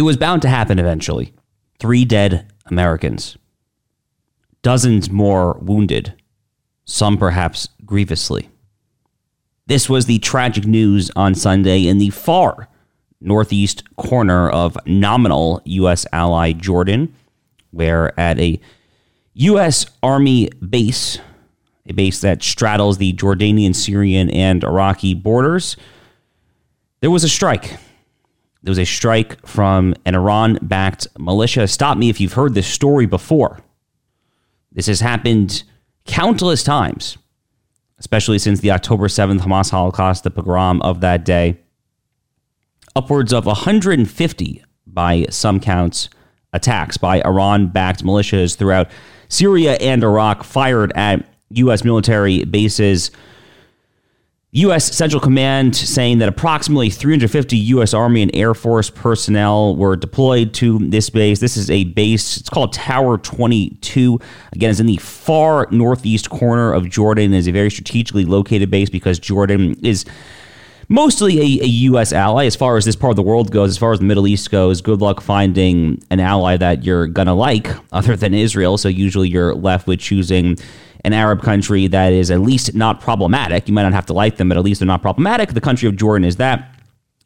It was bound to happen eventually. Three dead Americans, dozens more wounded, some perhaps grievously. This was the tragic news on Sunday in the far northeast corner of nominal U.S. ally Jordan, where at a U.S. Army base, a base that straddles the Jordanian, Syrian, and Iraqi borders, there was a strike. There was a strike from an Iran backed militia. Stop me if you've heard this story before. This has happened countless times, especially since the October 7th Hamas Holocaust, the pogrom of that day. Upwards of 150, by some counts, attacks by Iran backed militias throughout Syria and Iraq fired at U.S. military bases U.S. Central Command saying that approximately 350 U.S. Army and Air Force personnel were deployed to this base. This is a base, it's called Tower 22. Again, it's in the far northeast corner of Jordan. Is a very strategically located base because Jordan is mostly a, a, U.S. ally as far as this part of the world goes, as far as the Middle East goes. Good luck finding an ally that you're going to like other than Israel. So usually you're left with choosing an Arab country that is at least not problematic. You might not have to like them, but at least they're not problematic. The country of Jordan is that.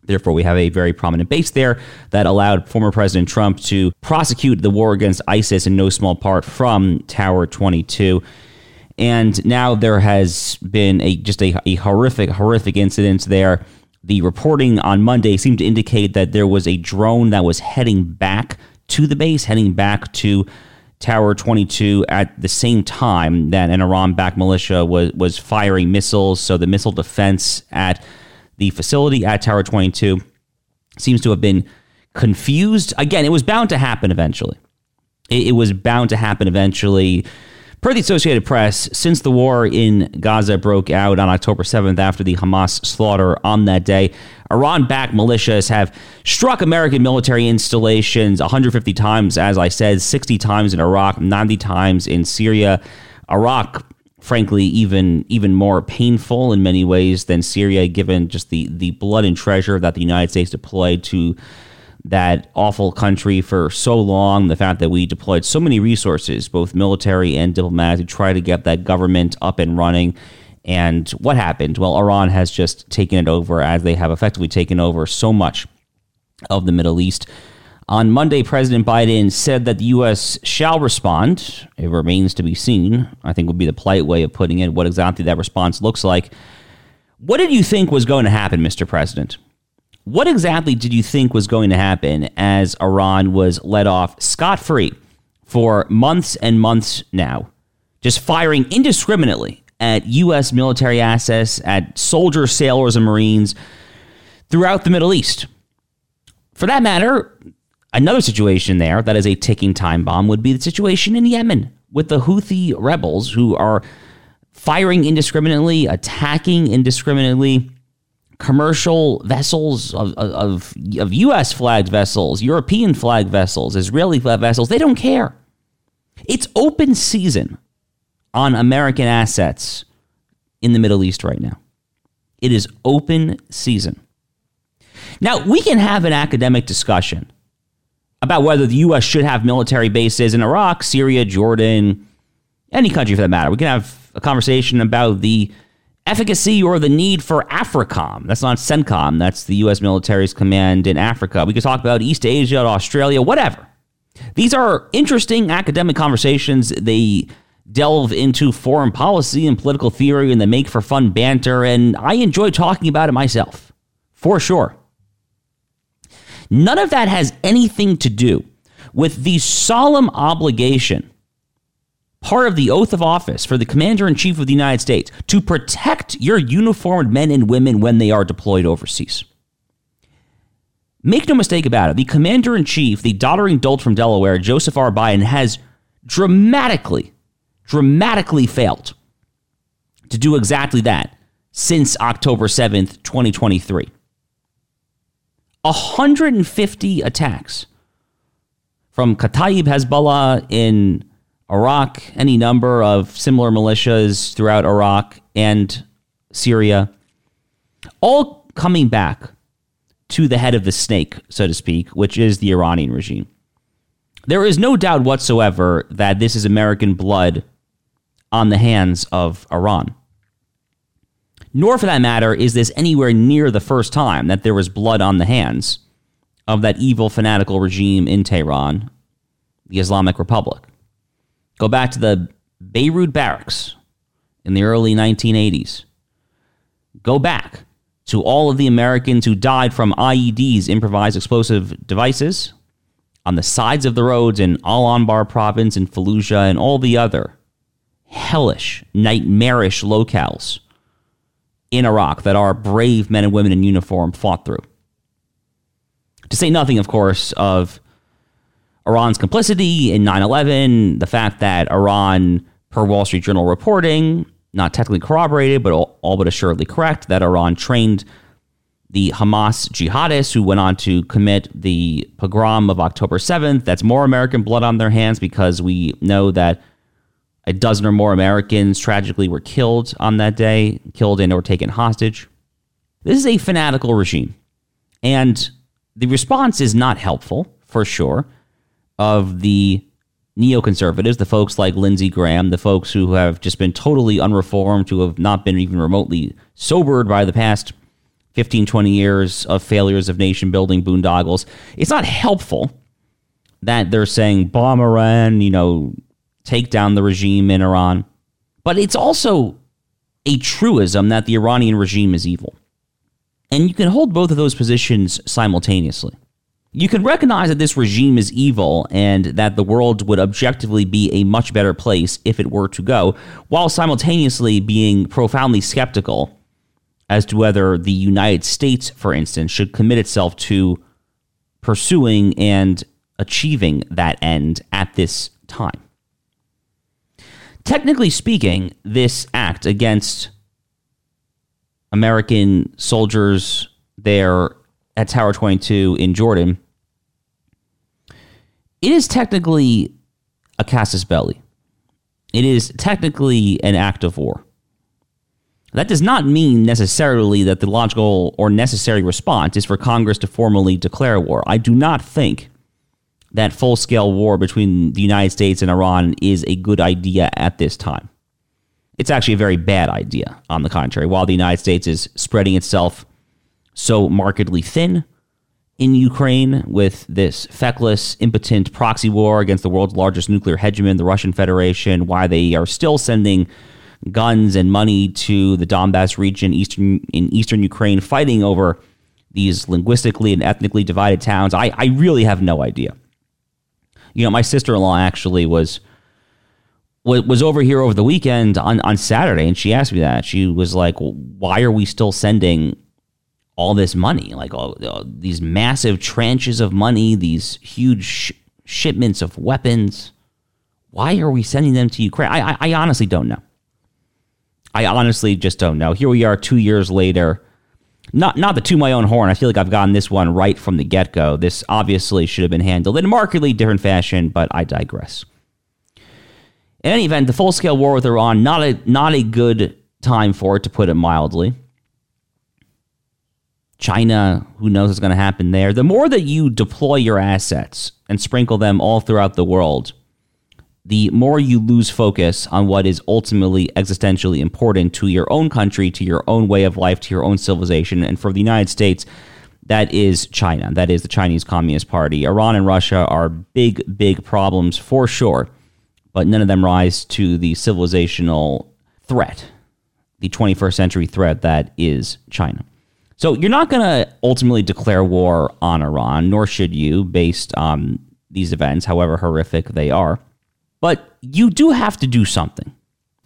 Therefore, we have a very prominent base there that allowed former President Trump to prosecute the war against ISIS in no small part from Tower 22. And now there has been a just a, a horrific, horrific incident there. The reporting on Monday seemed to indicate that there was a drone that was heading back to the base, heading back to Tower 22 at the same time that an Iran-backed militia was was firing missiles. So the missile defense at the facility at Tower 22 seems to have been confused. Again, it was bound to happen eventually. It, it was bound to happen eventually. Per the Associated Press, since the war in Gaza broke out on October 7th after the Hamas slaughter on that day, Iran backed militias have struck American military installations 150 times, as I said, 60 times in Iraq, 90 times in Syria. Iraq, frankly, even even more painful in many ways than Syria, given just the, the blood and treasure that the United States deployed to that awful country for so long, the fact that we deployed so many resources, both military and diplomatic, to try to get that government up and running. And what happened? Well, Iran has just taken it over as they have effectively taken over so much of the Middle East. On Monday, President Biden said that the U.S. shall respond. It remains to be seen, I think would be the polite way of putting it, what exactly that response looks like. What did you think was going to happen, Mr. President? What exactly did you think was going to happen as Iran was let off scot free for months and months now, just firing indiscriminately at U.S. military assets, at soldiers, sailors, and Marines throughout the Middle East? For that matter, another situation there that is a ticking time bomb would be the situation in Yemen with the Houthi rebels who are firing indiscriminately, attacking indiscriminately commercial vessels of, of, of U.S. flagged vessels, European flagged vessels, Israeli flagged vessels, they don't care. It's open season on American assets in the Middle East right now. It is open season. Now, we can have an academic discussion about whether the U.S. should have military bases in Iraq, Syria, Jordan, any country for that matter. We can have a conversation about the efficacy or the need for AFRICOM. That's not CENTCOM. That's the U.S. military's command in Africa. We could talk about East Asia, Australia, whatever. These are interesting academic conversations. They delve into foreign policy and political theory and they make for fun banter. And I enjoy talking about it myself, for sure. None of that has anything to do with the solemn obligation part of the oath of office for the commander in chief of the United States to protect your uniformed men and women when they are deployed overseas. Make no mistake about it, the commander in chief, the doddering dolt from Delaware, Joseph R. Biden, has dramatically, dramatically failed to do exactly that since October 7th, 2023. 150 attacks from Kataib Hezbollah in Iraq, any number of similar militias throughout Iraq and Syria, all coming back to the head of the snake, so to speak, which is the Iranian regime. There is no doubt whatsoever that this is American blood on the hands of Iran. Nor, for that matter, is this anywhere near the first time that there was blood on the hands of that evil, fanatical regime in Tehran, the Islamic Republic. Go back to the Beirut barracks in the early 1980s. Go back to all of the Americans who died from IEDs, improvised explosive devices, on the sides of the roads in Al Anbar province and Fallujah and all the other hellish, nightmarish locales in Iraq that our brave men and women in uniform fought through. To say nothing, of course, of Iran's complicity in 9 11, the fact that Iran, per Wall Street Journal reporting, not technically corroborated, but all, but assuredly correct, that Iran trained the Hamas jihadists who went on to commit the pogrom of October 7th. That's more American blood on their hands because we know that a dozen or more Americans tragically were killed on that day, killed and or taken hostage. This is a fanatical regime. And the response is not helpful, for sure, of the neoconservatives, the folks like Lindsey Graham, the folks who have just been totally unreformed, who have not been even remotely sobered by the past 15, 20 years of failures of nation building boondoggles. It's not helpful that they're saying bomb Iran, you know, take down the regime in Iran. But it's also a truism that the Iranian regime is evil. And you can hold both of those positions simultaneously. You can recognize that this regime is evil and that the world would objectively be a much better place if it were to go, while simultaneously being profoundly skeptical as to whether the United States, for instance, should commit itself to pursuing and achieving that end at this time. Technically speaking, this act against American soldiers there at Tower 22 in Jordan, it is technically a casus belli. It is technically an act of war. That does not mean necessarily that the logical or necessary response is for Congress to formally declare war. I do not think that full scale war between the United States and Iran is a good idea at this time. It's actually a very bad idea, on the contrary. While the United States is spreading itself so markedly thin in Ukraine with this feckless, impotent proxy war against the world's largest nuclear hegemon, the Russian Federation, why they are still sending guns and money to the Donbass region eastern in eastern Ukraine, fighting over these linguistically and ethnically divided towns. I, I really have no idea. You know, my sister in law actually was was over here over the weekend on, on Saturday, and she asked me that. She was like, well, "Why are we still sending all this money? Like all, all these massive tranches of money, these huge sh- shipments of weapons? Why are we sending them to Ukraine? I, I, I honestly don't know. I honestly just don't know. Here we are, two years later. Not not to to my own horn. I feel like I've gotten this one right from the get go. This obviously should have been handled in a markedly different fashion, but I digress. In any event, the full scale war with Iran, not a not a good time for it, to put it mildly. China, who knows what's going to happen there. The more that you deploy your assets and sprinkle them all throughout the world, the more you lose focus on what is ultimately existentially important to your own country, to your own way of life, to your own civilization. And for the United States, that is China. That is the Chinese Communist Party. Iran and Russia are big, big problems for sure but none of them rise to the civilizational threat, the 21st century threat that is China. So you're not going to ultimately declare war on Iran, nor should you, based on these events, however horrific they are. But you do have to do something.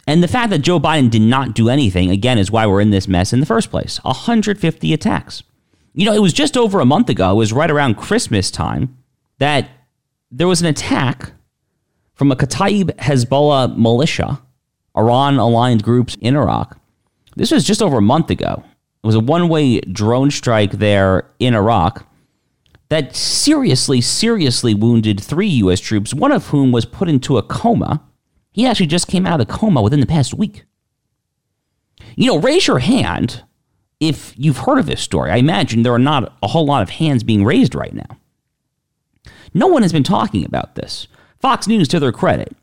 And the fact that Joe Biden did not do anything, again, is why we're in this mess in the first place 150 attacks. You know, it was just over a month ago, it was right around Christmas time, that there was an attack from a Kataib Hezbollah militia, Iran aligned groups in Iraq. This was just over a month ago. It was a one way drone strike there in Iraq that seriously, seriously wounded three U.S. troops, one of whom was put into a coma. He actually just came out of the coma within the past week. You know, raise your hand if you've heard of this story. I imagine there are not a whole lot of hands being raised right now. No one has been talking about this. Fox News, to their credit,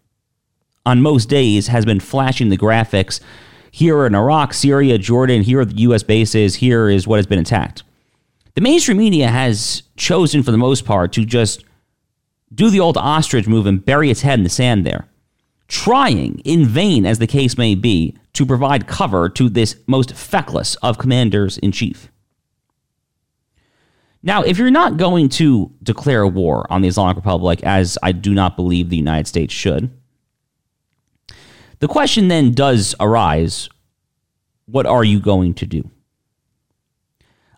on most days has been flashing the graphics. Here in Iraq, Syria, Jordan, here are the U.S. bases, here is what has been attacked. The mainstream media has chosen, for the most part, to just do the old ostrich move and bury its head in the sand there, trying, in vain as the case may be, to provide cover to this most feckless of commanders in chief. Now, if you're not going to declare war on the Islamic Republic, as I do not believe the United States should, the question then does arise what are you going to do?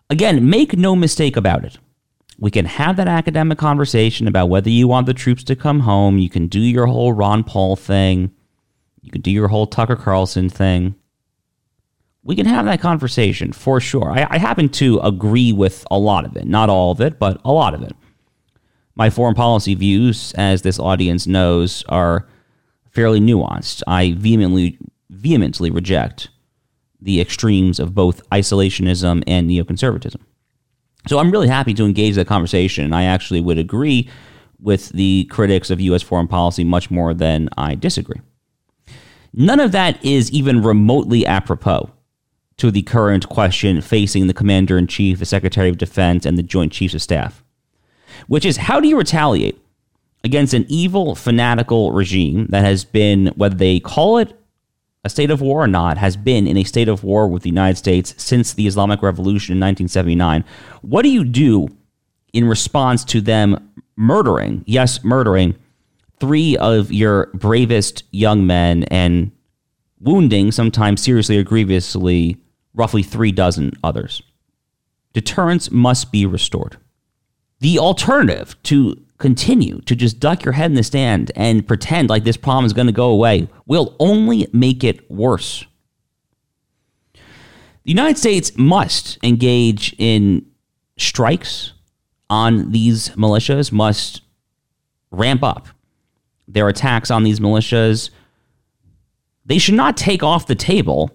Again, make no mistake about it. We can have that academic conversation about whether you want the troops to come home. You can do your whole Ron Paul thing. You can do your whole Tucker Carlson thing. We can have that conversation for sure. I, I happen to agree with a lot of it. Not all of it, but a lot of it. My foreign policy views, as this audience knows, are fairly nuanced. I vehemently vehemently reject the extremes of both isolationism and neoconservatism. So I'm really happy to engage that conversation, and I actually would agree with the critics of U.S. foreign policy much more than I disagree. None of that is even remotely apropos to the current question facing the Commander in Chief, the Secretary of Defense, and the Joint Chiefs of Staff, which is how do you retaliate against an evil, fanatical regime that has been, whether they call it a state of war or not, has been in a state of war with the United States since the Islamic Revolution in 1979. What do you do in response to them murdering, yes, murdering, three of your bravest young men and wounding, sometimes seriously or grievously, roughly three dozen others? Deterrence must be restored. The alternative to continue to just duck your head in the stand and pretend like this problem is going to go away will only make it worse. The United States must engage in strikes on these militias, must ramp up their attacks on these militias. They should not take off the table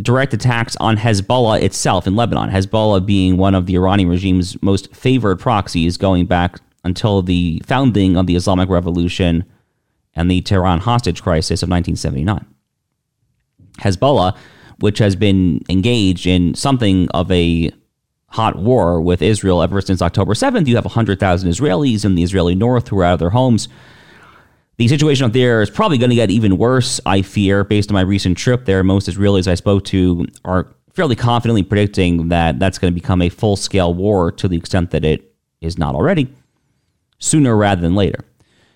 direct attacks on Hezbollah itself in Lebanon. Hezbollah being one of the Iranian regime's most favored proxies going back until the founding of the Islamic Revolution and the Tehran hostage crisis of 1979. Hezbollah, which has been engaged in something of a hot war with Israel ever since October 7th, you have 100,000 Israelis in the Israeli north who are out of their homes. The situation up there is probably going to get even worse, I fear, based on my recent trip there. Most Israelis I spoke to are fairly confidently predicting that that's going to become a full scale war to the extent that it is not already sooner rather than later.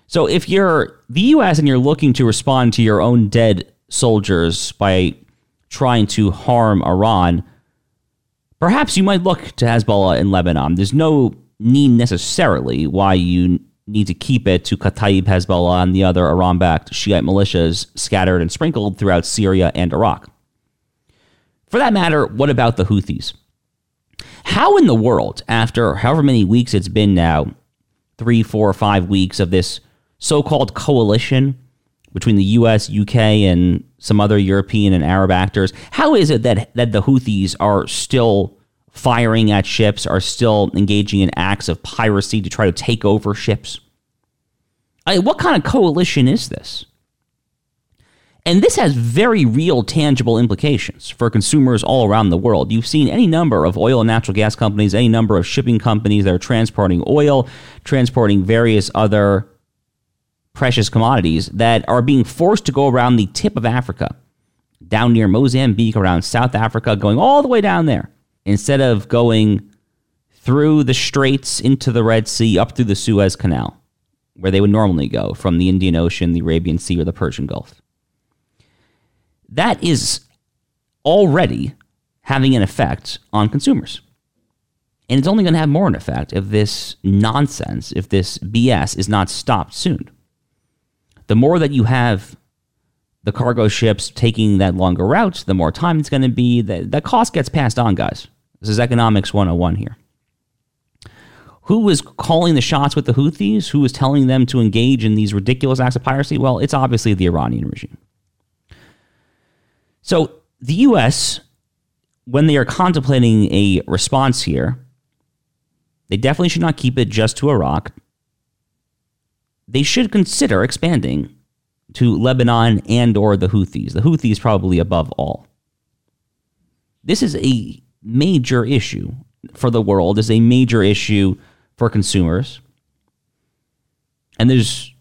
So if you're the US and you're looking to respond to your own dead soldiers by trying to harm Iran, perhaps you might look to Hezbollah in Lebanon. There's no need necessarily why you need to keep it to Kataib Hezbollah and the other Iran backed Shiite militias scattered and sprinkled throughout Syria and Iraq. For that matter, what about the Houthis? How in the world, after however many weeks it's been now, three, four, or five weeks of this so called coalition between the US, UK, and some other European and Arab actors. How is it that, that the Houthis are still firing at ships, are still engaging in acts of piracy to try to take over ships? I, what kind of coalition is this? And this has very real, tangible implications for consumers all around the world. You've seen any number of oil and natural gas companies, any number of shipping companies that are transporting oil, transporting various other precious commodities that are being forced to go around the tip of Africa, down near Mozambique, around South Africa, going all the way down there, instead of going through the straits into the Red Sea, up through the Suez Canal, where they would normally go from the Indian Ocean, the Arabian Sea, or the Persian Gulf that is already having an effect on consumers. And it's only going to have more an effect if this nonsense, if this BS is not stopped soon. The more that you have the cargo ships taking that longer route, the more time it's going to be. That, that cost gets passed on, guys. This is economics 101 here. Who is calling the shots with the Houthis? Who is telling them to engage in these ridiculous acts of piracy? Well, it's obviously the Iranian regime. So the U.S. when they are contemplating a response here, they definitely should not keep it just to Iraq. They should consider expanding to Lebanon and or the Houthis. The Houthis probably above all. This is a major issue for the world, is a major issue for consumers. And there's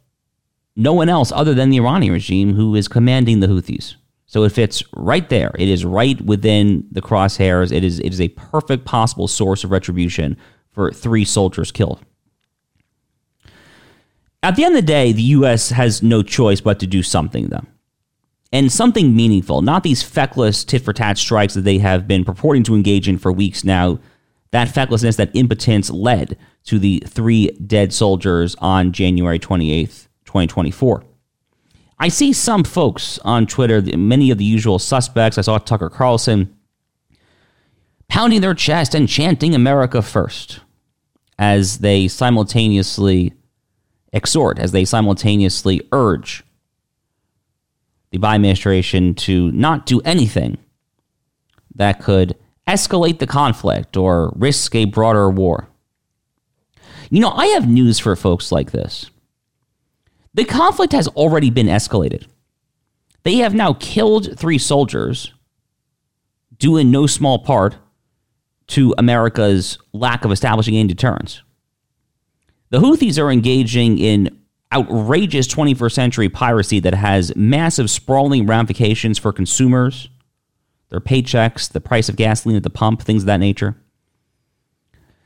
no one else other than the Iranian regime who is commanding the Houthis. So it fits right there. It is right within the crosshairs. It is it is a perfect possible source of retribution for three soldiers killed. At the end of the day, the U.S. has no choice but to do something, though. And something meaningful, not these feckless tit for tat strikes that they have been purporting to engage in for weeks now. That fecklessness, that impotence led to the three dead soldiers on January 28th, 2024. I see some folks on Twitter, many of the usual suspects. I saw Tucker Carlson pounding their chest and chanting America first as they simultaneously exhort, as they simultaneously urge the Biden administration to not do anything that could escalate the conflict or risk a broader war. You know, I have news for folks like this. The conflict has already been escalated. They have now killed three soldiers, due in no small part to America's lack of establishing any deterrence. The Houthis are engaging in outrageous 21st century piracy that has massive sprawling ramifications for consumers, their paychecks, the price of gasoline at the pump, things of that nature.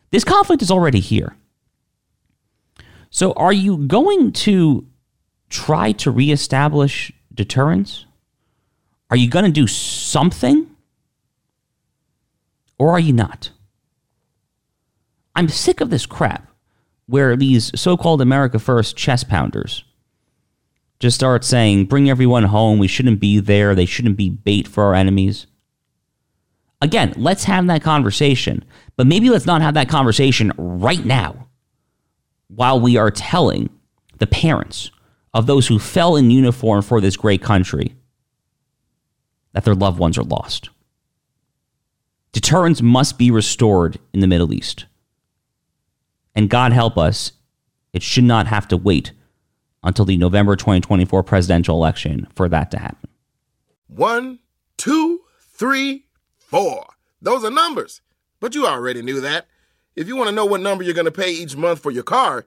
This conflict is already here. So, are you going to try to reestablish deterrence? Are you going to do something? Or are you not? I'm sick of this crap where these so called America First chest pounders just start saying, bring everyone home. We shouldn't be there. They shouldn't be bait for our enemies. Again, let's have that conversation, but maybe let's not have that conversation right now while we are telling the parents of those who fell in uniform for this great country that their loved ones are lost. Deterrence must be restored in the Middle East. And God help us, it should not have to wait until the November 2024 presidential election for that to happen. One, two, three, four. Those are numbers. But you already knew that. If you want to know what number you're going to pay each month for your car,